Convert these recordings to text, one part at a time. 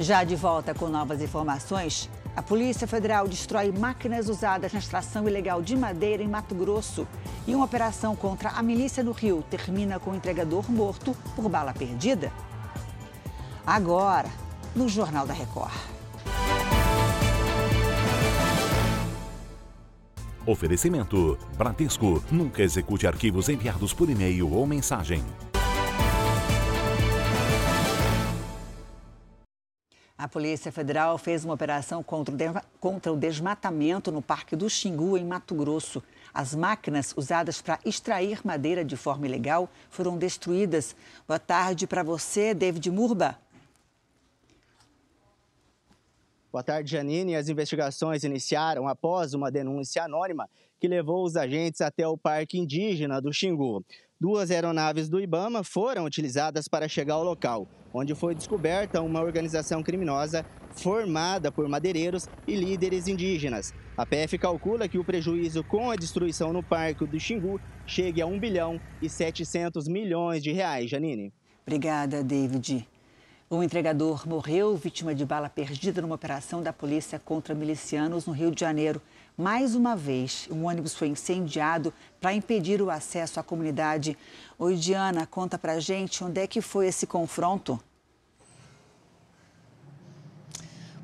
Já de volta com novas informações, a Polícia Federal destrói máquinas usadas na extração ilegal de madeira em Mato Grosso. E uma operação contra a milícia no Rio termina com o entregador morto por bala perdida. Agora, no Jornal da Record. Oferecimento: Bradesco. Nunca execute arquivos enviados por e-mail ou mensagem. A Polícia Federal fez uma operação contra o, contra o desmatamento no Parque do Xingu, em Mato Grosso. As máquinas usadas para extrair madeira de forma ilegal foram destruídas. Boa tarde para você, David Murba. Boa tarde, Janine. As investigações iniciaram após uma denúncia anônima que levou os agentes até o Parque Indígena do Xingu. Duas aeronaves do Ibama foram utilizadas para chegar ao local, onde foi descoberta uma organização criminosa formada por madeireiros e líderes indígenas. A PF calcula que o prejuízo com a destruição no Parque do Xingu chegue a 1 bilhão e 700 milhões de reais. Janine. Obrigada, David. Um entregador morreu vítima de bala perdida numa operação da polícia contra milicianos no Rio de Janeiro. Mais uma vez, um ônibus foi incendiado para impedir o acesso à comunidade. Oi, Diana, conta pra gente onde é que foi esse confronto.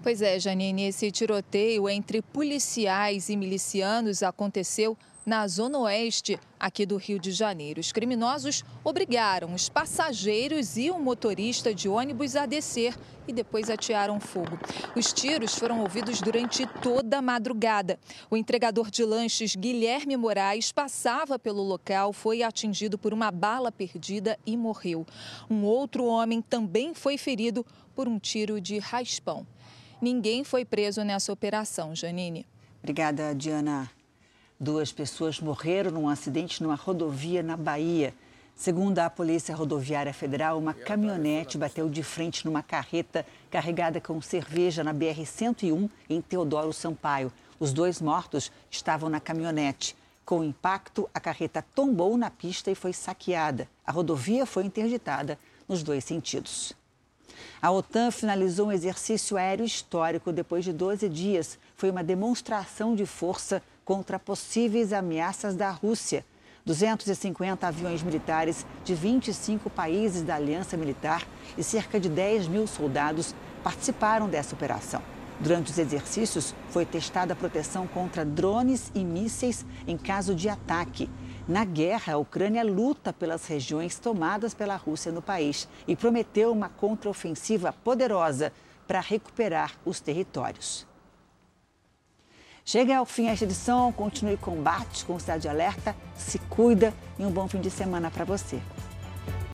Pois é, Janine, esse tiroteio entre policiais e milicianos aconteceu na zona oeste aqui do Rio de Janeiro. Os criminosos obrigaram os passageiros e o motorista de ônibus a descer e depois atearam fogo. Os tiros foram ouvidos durante toda a madrugada. O entregador de lanches Guilherme Moraes passava pelo local, foi atingido por uma bala perdida e morreu. Um outro homem também foi ferido por um tiro de raspão. Ninguém foi preso nessa operação, Janine. Obrigada, Diana. Duas pessoas morreram num acidente numa rodovia na Bahia. Segundo a Polícia Rodoviária Federal, uma caminhonete bateu de frente numa carreta carregada com cerveja na BR-101 em Teodoro Sampaio. Os dois mortos estavam na caminhonete. Com o impacto, a carreta tombou na pista e foi saqueada. A rodovia foi interditada nos dois sentidos. A OTAN finalizou um exercício aéreo histórico depois de 12 dias. Foi uma demonstração de força contra possíveis ameaças da Rússia. 250 aviões militares de 25 países da Aliança Militar e cerca de 10 mil soldados participaram dessa operação. Durante os exercícios, foi testada a proteção contra drones e mísseis em caso de ataque. Na guerra, a Ucrânia luta pelas regiões tomadas pela Rússia no país e prometeu uma contraofensiva poderosa para recuperar os territórios. Chega ao fim esta edição, continue combate com Cidade Alerta, se cuida e um bom fim de semana para você.